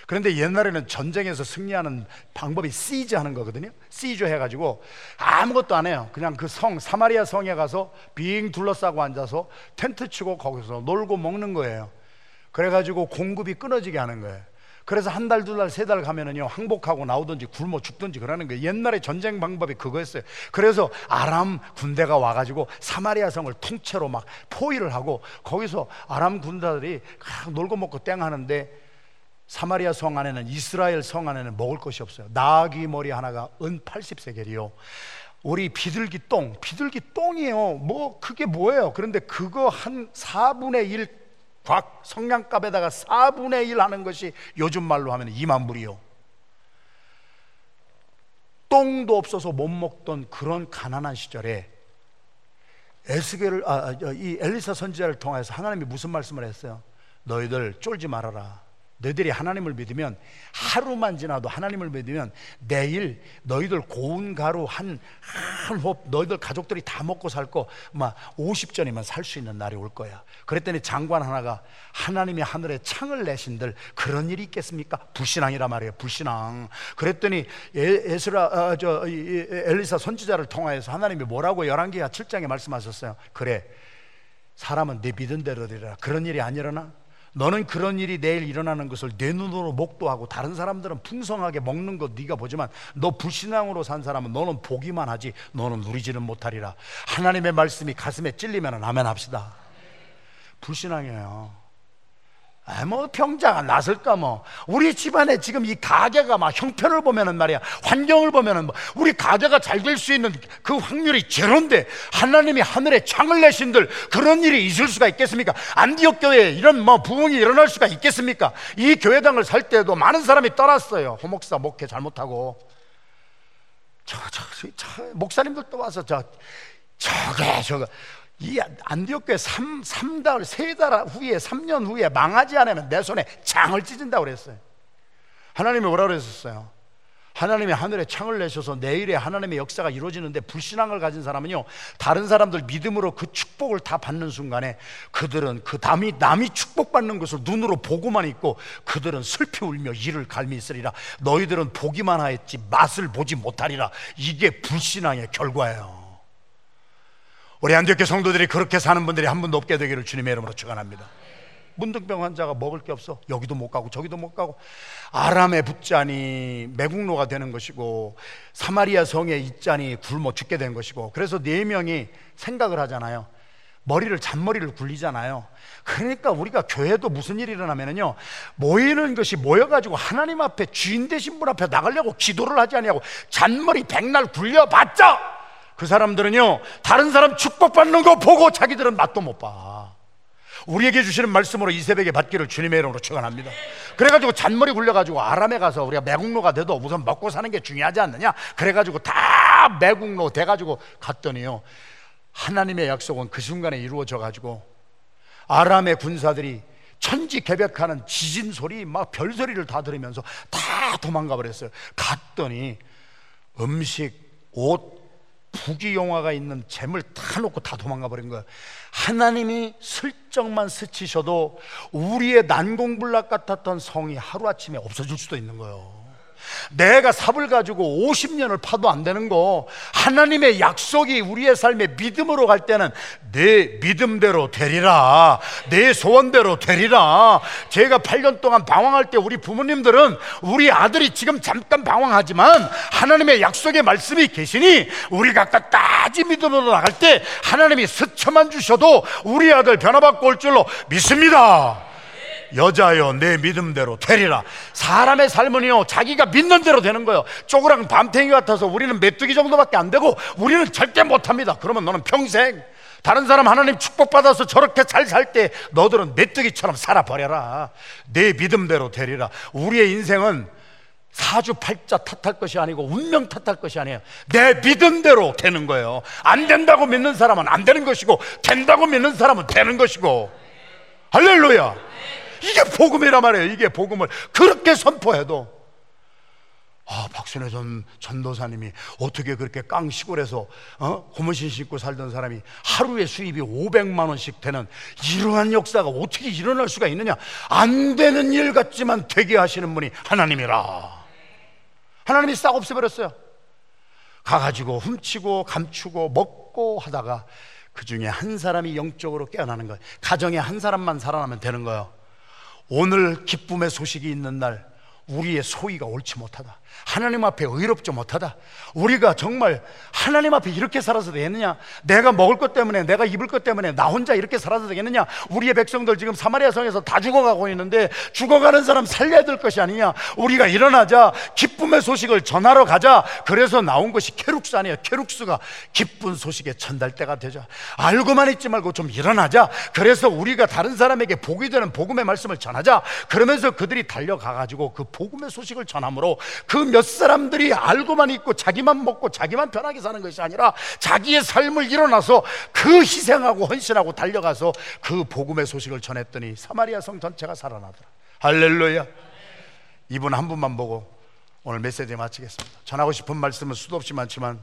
그런데 옛날에는 전쟁에서 승리하는 방법이 시즈 하는 거거든요. 시즈 해가지고 아무것도 안 해요. 그냥 그 성, 사마리아 성에 가서 빙 둘러싸고 앉아서 텐트 치고 거기서 놀고 먹는 거예요. 그래가지고 공급이 끊어지게 하는 거예요. 그래서 한 달, 두 달, 세 달 가면은요, 항복하고 나오든지 굶어 죽든지 그러는 거예요. 옛날에 전쟁 방법이 그거였어요. 그래서 아람 군대가 와가지고 사마리아 성을 통째로 막 포위를 하고 거기서 아람 군대들이 놀고 먹고 땡 하는데 사마리아 성 안에는 이스라엘 성 안에는 먹을 것이 없어요. 나귀 머리 하나가 은 80세겔이요. 우리 비둘기 똥, 비둘기 똥이에요. 뭐 그게 뭐예요? 그런데 그거 한 4분의 1 곽 성냥갑에다가 4분의 1 하는 것이 요즘 말로 하면 2만 불이요. 똥도 없어서 못 먹던 그런 가난한 시절에 에스겔을 아, 아이 엘리사 선지자를 통해서 하나님이 무슨 말씀을 했어요? 너희들 쫄지 말아라. 너희들이 하나님을 믿으면 하루만 지나도 하나님을 믿으면 내일 너희들 고운 가루 한, 한 홉, 너희들 가족들이 다 먹고 살고, 막 50전이면 살 수 있는 날이 올 거야. 그랬더니 장관 하나가 하나님이 하늘에 창을 내신들 그런 일이 있겠습니까? 불신앙이라 말이에요. 불신앙. 그랬더니 에스라, 어, 저, 엘리사 선지자를 통하여서 하나님이 뭐라고 열한기야 7장에 말씀하셨어요. 그래. 사람은 내 믿은 대로 되라. 그런 일이 안 일어나? 너는 그런 일이 내일 일어나는 것을 내 눈으로 목도하고 다른 사람들은 풍성하게 먹는 것 네가 보지만 너 불신앙으로 산 사람은 너는 보기만 하지 너는 누리지는 못하리라. 하나님의 말씀이 가슴에 찔리면 아멘 합시다. 불신앙이에요 아, 뭐 병자가 났을까 뭐. 우리 집안에 지금 이 가게가 막 형편을 보면은 말이야. 환경을 보면은 뭐. 우리 가게가 잘 될 수 있는 그 확률이 제로인데 하나님이 하늘에 창을 내신들 그런 일이 있을 수가 있겠습니까? 안디옥 교회에 이런 뭐 부흥이 일어날 수가 있겠습니까? 이 교회당을 살 때도 많은 사람이 떠났어요. 호목사 목회 잘못하고. 저, 저, 저, 목사님들도 와서 저 저게 저거 이 안디옥교회 3, 3달, 3달 후에, 3년 후에 망하지 않으면 내 손에 장을 찢은다고 그랬어요. 하나님이 뭐라 그랬었어요? 하나님이 하늘에 창을 내셔서 내일에 하나님의 역사가 이루어지는데 불신앙을 가진 사람은요 다른 사람들 믿음으로 그 축복을 다 받는 순간에 그들은 그 남이 남이 축복받는 것을 눈으로 보고만 있고 그들은 슬피 울며 이를 갈미 있으리라 너희들은 보기만 하였지 맛을 보지 못하리라 이게 불신앙의 결과예요. 우리 안디옥교 성도들이 그렇게 사는 분들이 한 분도 없게 되기를 주님의 이름으로 축원합니다. 문득병 환자가 먹을 게 없어. 여기도 못 가고 저기도 못 가고. 아람에 붙자니 매국노가 되는 것이고 사마리아 성에 있자니 굶어 죽게 된 것이고 그래서 네 명이 생각을 하잖아요. 머리를 잔머리를 굴리잖아요. 그러니까 우리가 교회도 무슨 일이 일어나면요 모이는 것이 모여가지고 하나님 앞에 주인 되신 분 앞에 나가려고 기도를 하지 아니하고 잔머리 백날 굴려봤자 그 사람들은요 다른 사람 축복받는 거 보고 자기들은 맛도 못 봐 우리에게 주시는 말씀으로 이 새벽에 받기를 주님의 이름으로 축원합니다. 그래가지고 잔머리 굴려가지고 아람에 가서 우리가 매국노가 돼도 우선 먹고 사는 게 중요하지 않느냐? 그래가지고 다 매국노 돼가지고 갔더니요 하나님의 약속은 그 순간에 이루어져 가지고 아람의 군사들이 천지 개벽하는 지진 소리 막 별 소리를 다 들으면서 다 도망가 버렸어요. 갔더니 음식, 옷, 부귀 영화가 있는 재물 다 놓고 다 도망가 버린 거예요. 하나님이 슬쩍만 스치셔도 우리의 난공불락 같았던 성이 하루아침에 없어질 수도 있는 거예요. 내가 삽을 가지고 50년을 파도 안 되는 거 하나님의 약속이 우리의 삶에 믿음으로 갈 때는 내 믿음대로 되리라. 내 소원대로 되리라. 제가 8년 동안 방황할 때 우리 부모님들은 우리 아들이 지금 잠깐 방황하지만 하나님의 약속의 말씀이 계시니 우리가 끝까지 믿음으로 나갈 때 하나님이 스쳐만 주셔도 우리 아들 변화받고 올 줄로 믿습니다 여자여 내 믿음대로 되리라. 사람의 삶은요 자기가 믿는 대로 되는 거예요. 쪼그랑 밤탱이 같아서 우리는 메뚜기 정도밖에 안 되고 우리는 절대 못합니다. 그러면 너는 평생 다른 사람 하나님 축복받아서 저렇게 잘 살 때 너들은 메뚜기처럼 살아버려라. 내 믿음대로 되리라. 우리의 인생은 사주팔자 탓할 것이 아니고 운명 탓할 것이 아니에요. 내 믿음대로 되는 거예요. 안 된다고 믿는 사람은 안 되는 것이고 된다고 믿는 사람은 되는 것이고. 할렐루야 이게 복음이란 말이에요. 이게 복음을 그렇게 선포해도 아, 박순애 전 전도사님이 어떻게 그렇게 깡 시골에서 어? 고무신 신고 살던 사람이 하루에 수입이 500만 원씩 되는 이러한 역사가 어떻게 일어날 수가 있느냐? 안 되는 일 같지만 되게 하시는 분이 하나님이라. 하나님이 싹 없애버렸어요. 가가지고 훔치고 감추고 먹고 하다가 그 중에 한 사람이 영적으로 깨어나는 거예요. 가정에 한 사람만 살아나면 되는 거예요. 오늘 기쁨의 소식이 있는 날 우리의 소위가 옳지 못하다. 하나님 앞에 의롭지 못하다. 우리가 정말 하나님 앞에 이렇게 살아서 되겠느냐? 내가 먹을 것 때문에, 내가 입을 것 때문에 나 혼자 이렇게 살아서 되겠느냐? 우리의 백성들 지금 사마리아 성에서 다 죽어가고 있는데 죽어가는 사람 살려야 될 것이 아니냐? 우리가 일어나자 기쁨의 소식을 전하러 가자. 그래서 나온 것이 케룩산이에요. 케룩스가 기쁜 소식의 전달대가 되자. 알고만 있지 말고 좀 일어나자. 그래서 우리가 다른 사람에게 복이 되는 복음의 말씀을 전하자. 그러면서 그들이 달려가 가지고 그 복음의 소식을 전함으로 그 몇 사람들이 알고만 있고 자기만 먹고 자기만 편하게 사는 것이 아니라 자기의 삶을 일어나서 그 희생하고 헌신하고 달려가서 그 복음의 소식을 전했더니 사마리아 성 전체가 살아나더라. 할렐루야. 이분 한 분만 보고 오늘 메시지 마치겠습니다. 전하고 싶은 말씀은 수도 없이 많지만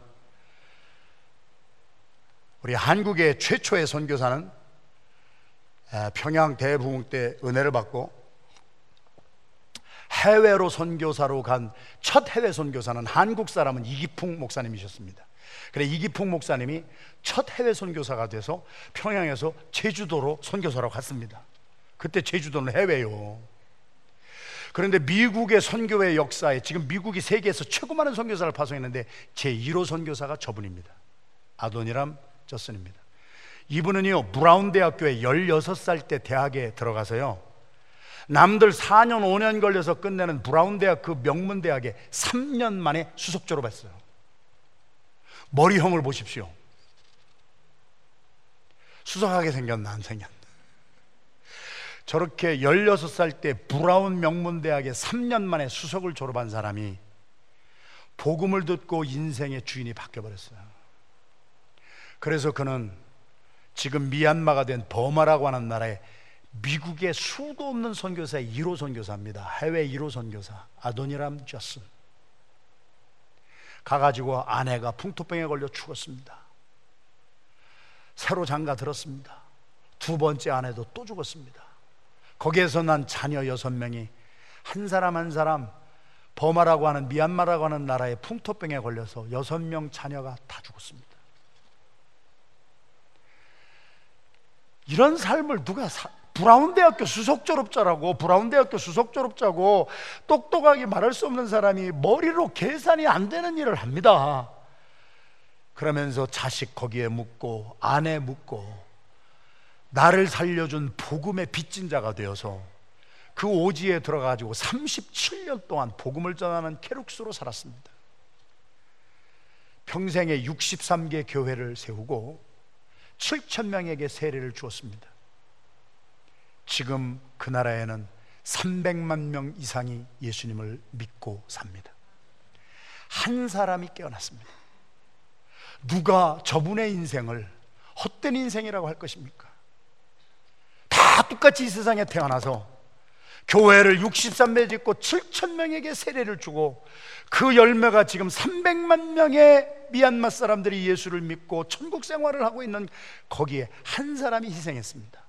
우리 한국의 최초의 선교사는 평양 대부흥 때 은혜를 받고 해외로 선교사로 간 첫 해외 선교사는 한국 사람은 이기풍 목사님이셨습니다. 그래 이기풍 목사님이 첫 해외 선교사가 돼서 평양에서 제주도로 선교사로 갔습니다. 그때 제주도는 해외요. 그런데 미국의 선교의 역사에 지금 미국이 세계에서 최고 많은 선교사를 파송했는데 제 1호 선교사가 저분입니다. 아도니람 저슨입니다. 이분은요 브라운 대학교에 16살 때 대학에 들어가서요 남들 4년 5년 걸려서 끝내는 브라운 대학 그 명문 대학에 3년 만에 수석 졸업했어요. 머리형을 보십시오. 수석하게 생겼나 안 생겼나. 저렇게 16살 때 브라운 명문 대학에 3년 만에 수석을 졸업한 사람이 복음을 듣고 인생의 주인이 바뀌어 버렸어요. 그래서 그는 지금 미얀마가 된 버마라고 하는 나라에 미국의 수도 없는 선교사의 1호 선교사입니다. 해외 1호 선교사 아도니람 저슨. 가가지고 아내가 풍토병에 걸려 죽었습니다. 새로 장가 들었습니다. 두 번째 아내도 또 죽었습니다. 거기에서 난 자녀 여섯 명이 한 사람 한 사람 버마라고 하는 미얀마라고 하는 나라의 풍토병에 걸려서 여섯 명 자녀가 다 죽었습니다. 이런 삶을 누가 사, 브라운 대학교 수석 졸업자라고 브라운 대학교 수석 졸업자고 똑똑하게 말할 수 없는 사람이 머리로 계산이 안 되는 일을 합니다. 그러면서 자식 거기에 묻고 아내 묻고 나를 살려준 복음의 빚진 자가 되어서 그 오지에 들어가지고 37년 동안 복음을 전하는 케룩스로 살았습니다. 평생에 63개 교회를 세우고 7천 명에게 세례를 주었습니다. 지금 그 나라에는 300만 명 이상이 예수님을 믿고 삽니다. 한 사람이 깨어났습니다. 누가 저분의 인생을 헛된 인생이라고 할 것입니까? 다 똑같이 이 세상에 태어나서 교회를 63배 짓고 7천 명에게 세례를 주고 그 열매가 지금 300만 명의 미얀마 사람들이 예수를 믿고 천국 생활을 하고 있는 거기에 한 사람이 희생했습니다.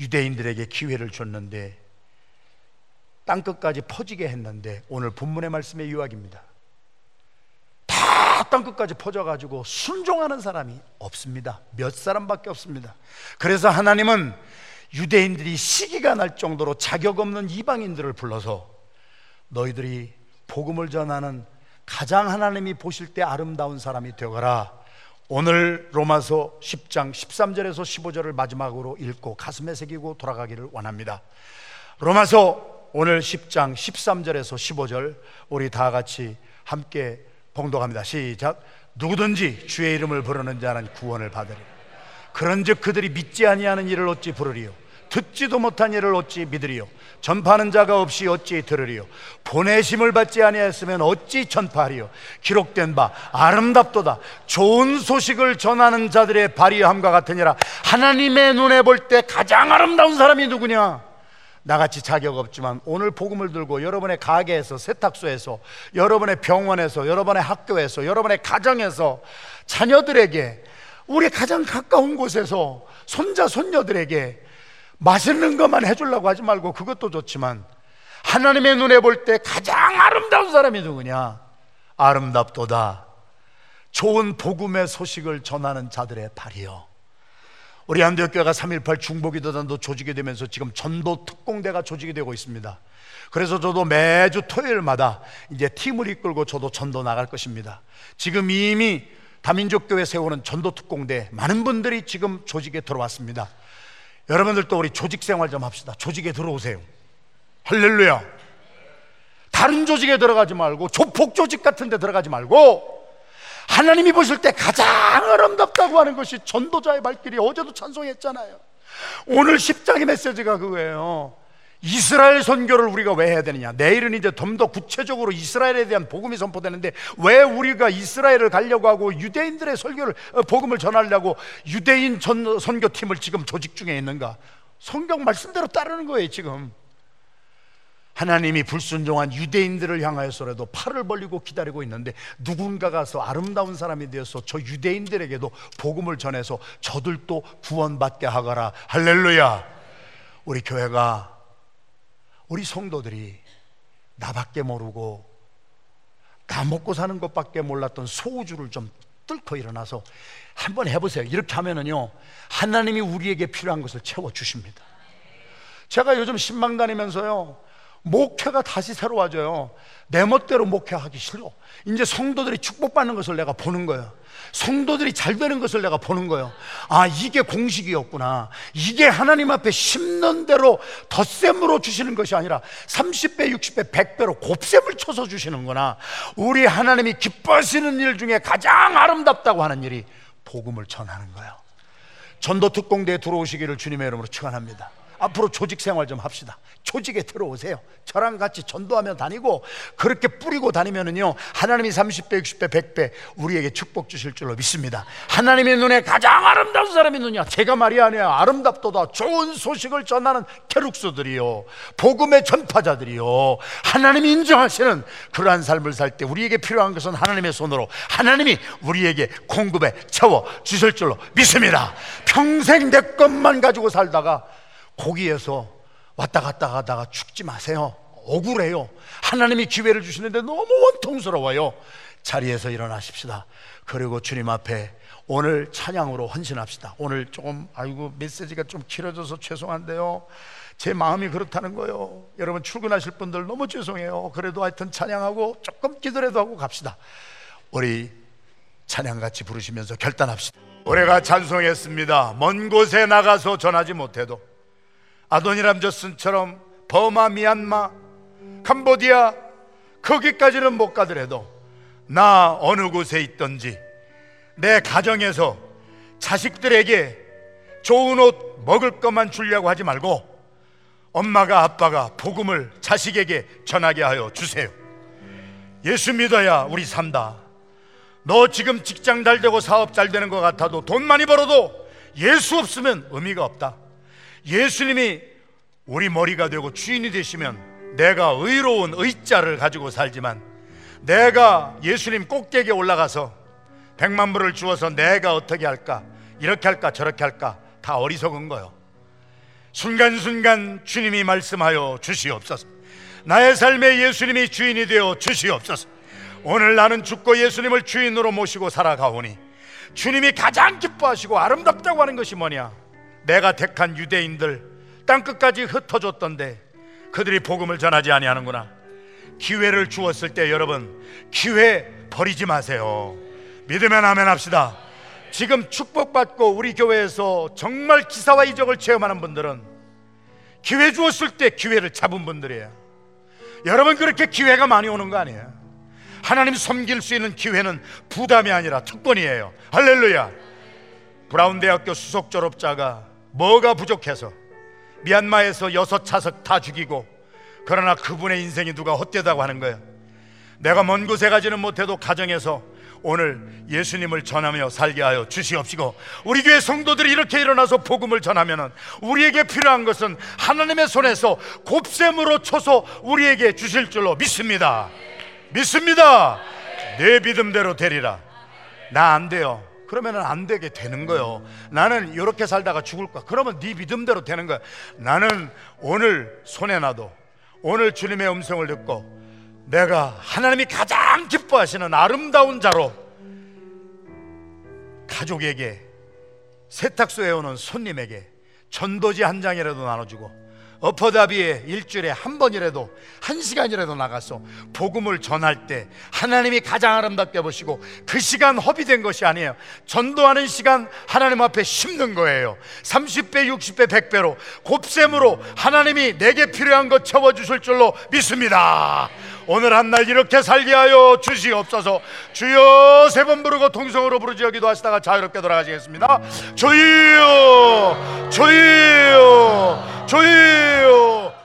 유대인들에게 기회를 줬는데 땅 끝까지 퍼지게 했는데 오늘 본문의 말씀의 유학입니다. 다 땅 끝까지 퍼져가지고 순종하는 사람이 없습니다. 몇 사람밖에 없습니다. 그래서 하나님은 유대인들이 시기가 날 정도로 자격 없는 이방인들을 불러서 너희들이 복음을 전하는 가장 하나님이 보실 때 아름다운 사람이 되어가라. 오늘 로마서 10장 13절에서 15절을 마지막으로 읽고 가슴에 새기고 돌아가기를 원합니다. 로마서 오늘 10장 13절에서 15절 우리 다 같이 함께 봉독합니다. 시작. 누구든지 주의 이름을 부르는 자는 구원을 받으리라. 그런즉 그들이 믿지 아니하는 일을 어찌 부르리요 듣지도 못한 일을 어찌 믿으리요? 전파하는 자가 없이 어찌 들으리요? 보내심을 받지 아니하였으면 어찌 전파하리요? 기록된 바 아름답도다. 좋은 소식을 전하는 자들의 발휘함과 같으니라. 하나님의 눈에 볼 때 가장 아름다운 사람이 누구냐? 나같이 자격 없지만 오늘 복음을 들고 여러분의 가게에서 세탁소에서 여러분의 병원에서 여러분의 학교에서 여러분의 가정에서 자녀들에게 우리 가장 가까운 곳에서 손자 손녀들에게 맛있는 것만 해주려고 하지 말고 그것도 좋지만 하나님의 눈에 볼 때 가장 아름다운 사람이 누구냐? 아름답도다. 좋은 복음의 소식을 전하는 자들의 발이요. 우리 한대교회가 3.18 중보기도단도 조직이 되면서 지금 전도 특공대가 조직이 되고 있습니다. 그래서 저도 매주 토요일마다 이제 팀을 이끌고 저도 전도 나갈 것입니다. 지금 이미 다민족교회 세우는 전도 특공대 많은 분들이 지금 조직에 들어왔습니다. 여러분들도 우리 조직 생활 좀 합시다. 조직에 들어오세요. 할렐루야. 다른 조직에 들어가지 말고 조폭 조직 같은 데 들어가지 말고 하나님이 보실 때 가장 아름답다고 하는 것이 전도자의 발길이 어제도 찬송했잖아요. 오늘 십장의 메시지가 그거예요. 이스라엘 선교를 우리가 왜 해야 되느냐? 내일은 이제 좀 더 구체적으로 이스라엘에 대한 복음이 선포되는데 왜 우리가 이스라엘을 가려고 하고 유대인들의 설교를 어, 복음을 전하려고 유대인 전, 선교팀을 지금 조직 중에 있는가? 성경 말씀대로 따르는 거예요, 지금. 하나님이 불순종한 유대인들을 향하여서라도 팔을 벌리고 기다리고 있는데 누군가 가서 아름다운 사람이 되어서 저 유대인들에게도 복음을 전해서 저들도 구원받게 하거라. 할렐루야. 우리 교회가 우리 성도들이 나밖에 모르고 나 먹고 사는 것밖에 몰랐던 소우주를 좀 뚫고 일어나서 한번 해보세요. 이렇게 하면은요, 하나님이 우리에게 필요한 것을 채워주십니다. 제가 요즘 신망 다니면서요, 목회가 다시 새로워져요. 내 멋대로 목회하기 싫어. 이제 성도들이 축복받는 것을 내가 보는 거예요. 성도들이 잘 되는 것을 내가 보는 거예요. 아, 이게 공식이었구나. 이게 하나님 앞에 심는 대로 덧셈으로 주시는 것이 아니라 30배, 60배, 100배로 곱셈을 쳐서 주시는구나. 우리 하나님이 기뻐하시는 일 중에 가장 아름답다고 하는 일이 복음을 전하는 거예요. 전도 특공대에 들어오시기를 주님의 이름으로 축원합니다. 앞으로 조직 생활 좀 합시다. 조직에 들어오세요. 저랑 같이 전도하며 다니고 그렇게 뿌리고 다니면은요 하나님이 30배, 60배, 100배 우리에게 축복 주실 줄로 믿습니다. 하나님의 눈에 가장 아름다운 사람이 누냐? 제가 말이 아니야. 아름답도다. 좋은 소식을 전하는 캐룩스들이요, 복음의 전파자들이요. 하나님이 인정하시는 그러한 삶을 살 때 우리에게 필요한 것은 하나님의 손으로 하나님이 우리에게 공급에 채워 주실 줄로 믿습니다. 평생 내 것만 가지고 살다가 거기에서 왔다 갔다 하다가 죽지 마세요. 억울해요. 하나님이 기회를 주시는데 너무 원통스러워요. 자리에서 일어나십시다. 그리고 주님 앞에 오늘 찬양으로 헌신합시다. 오늘 조금 아이고 메시지가 좀 길어져서 죄송한데요. 제 마음이 그렇다는 거예요. 여러분 출근하실 분들 너무 죄송해요. 그래도 하여튼 찬양하고 조금 기도라도 하고 갑시다. 우리 찬양 같이 부르시면서 결단합시다. 올해가 찬송했습니다. 먼 곳에 나가서 전하지 못해도 아도니람 저슨처럼 버마, 미얀마, 캄보디아 거기까지는 못 가더라도 나 어느 곳에 있던지 내 가정에서 자식들에게 좋은 옷 먹을 것만 주려고 하지 말고 엄마가 아빠가 복음을 자식에게 전하게 하여 주세요. 예수 믿어야 우리 산다. 너 지금 직장 잘 되고 사업 잘 되는 것 같아도 돈 많이 벌어도 예수 없으면 의미가 없다. 예수님이 우리 머리가 되고 주인이 되시면 내가 의로운 의자를 가지고 살지만 내가 예수님 꼭대기에 올라가서 백만 불을 주어서 내가 어떻게 할까? 이렇게 할까? 저렇게 할까? 다 어리석은 거요. 순간순간 주님이 말씀하여 주시옵소서. 나의 삶에 예수님이 주인이 되어 주시옵소서. 오늘 나는 죽고 예수님을 주인으로 모시고 살아가오니 주님이 가장 기뻐하시고 아름답다고 하는 것이 뭐냐 내가 택한 유대인들 땅 끝까지 흩어졌던데 그들이 복음을 전하지 아니하는구나. 기회를 주었을 때 여러분 기회 버리지 마세요. 믿으면 아멘 합시다. 지금 축복받고 우리 교회에서 정말 기사와 이적을 체험하는 분들은 기회 주었을 때 기회를 잡은 분들이에요. 여러분 그렇게 기회가 많이 오는 거 아니에요? 하나님 섬길 수 있는 기회는 부담이 아니라 특권이에요. 할렐루야. 브라운 대학교 수석 졸업자가 뭐가 부족해서 미얀마에서 여섯 차석 다 죽이고 그러나 그분의 인생이 누가 헛되다고 하는 거예요. 내가 먼 곳에 가지는 못해도 가정에서 오늘 예수님을 전하며 살게 하여 주시옵시고 우리 교회 성도들이 이렇게 일어나서 복음을 전하면 우리에게 필요한 것은 하나님의 손에서 곱셈으로 쳐서 우리에게 주실 줄로 믿습니다. 믿습니다. 내 믿음대로 되리라. 나 안 돼요. 그러면 안 되게 되는 거요. 나는 이렇게 살다가 죽을까? 그러면 네 믿음대로 되는 거야. 나는 오늘 손에 나도 오늘 주님의 음성을 듣고 내가 하나님이 가장 기뻐하시는 아름다운 자로 가족에게 세탁소에 오는 손님에게 전도지 한 장이라도 나눠주고 어퍼다비에 일주일에 한 번이라도 한 시간이라도 나가서 복음을 전할 때 하나님이 가장 아름답게 보시고 그 시간 허비된 것이 아니에요. 전도하는 시간 하나님 앞에 심는 거예요. 30배, 60배, 100배로 곱셈으로 하나님이 내게 필요한 것 채워 주실 줄로 믿습니다. 오늘 한 날 이렇게 살게 하여 주시옵소서. 주여 세 번 부르고 통성으로 부르짖어 기도하시다가 자유롭게 돌아가시겠습니다. 주여, 주여, 주여.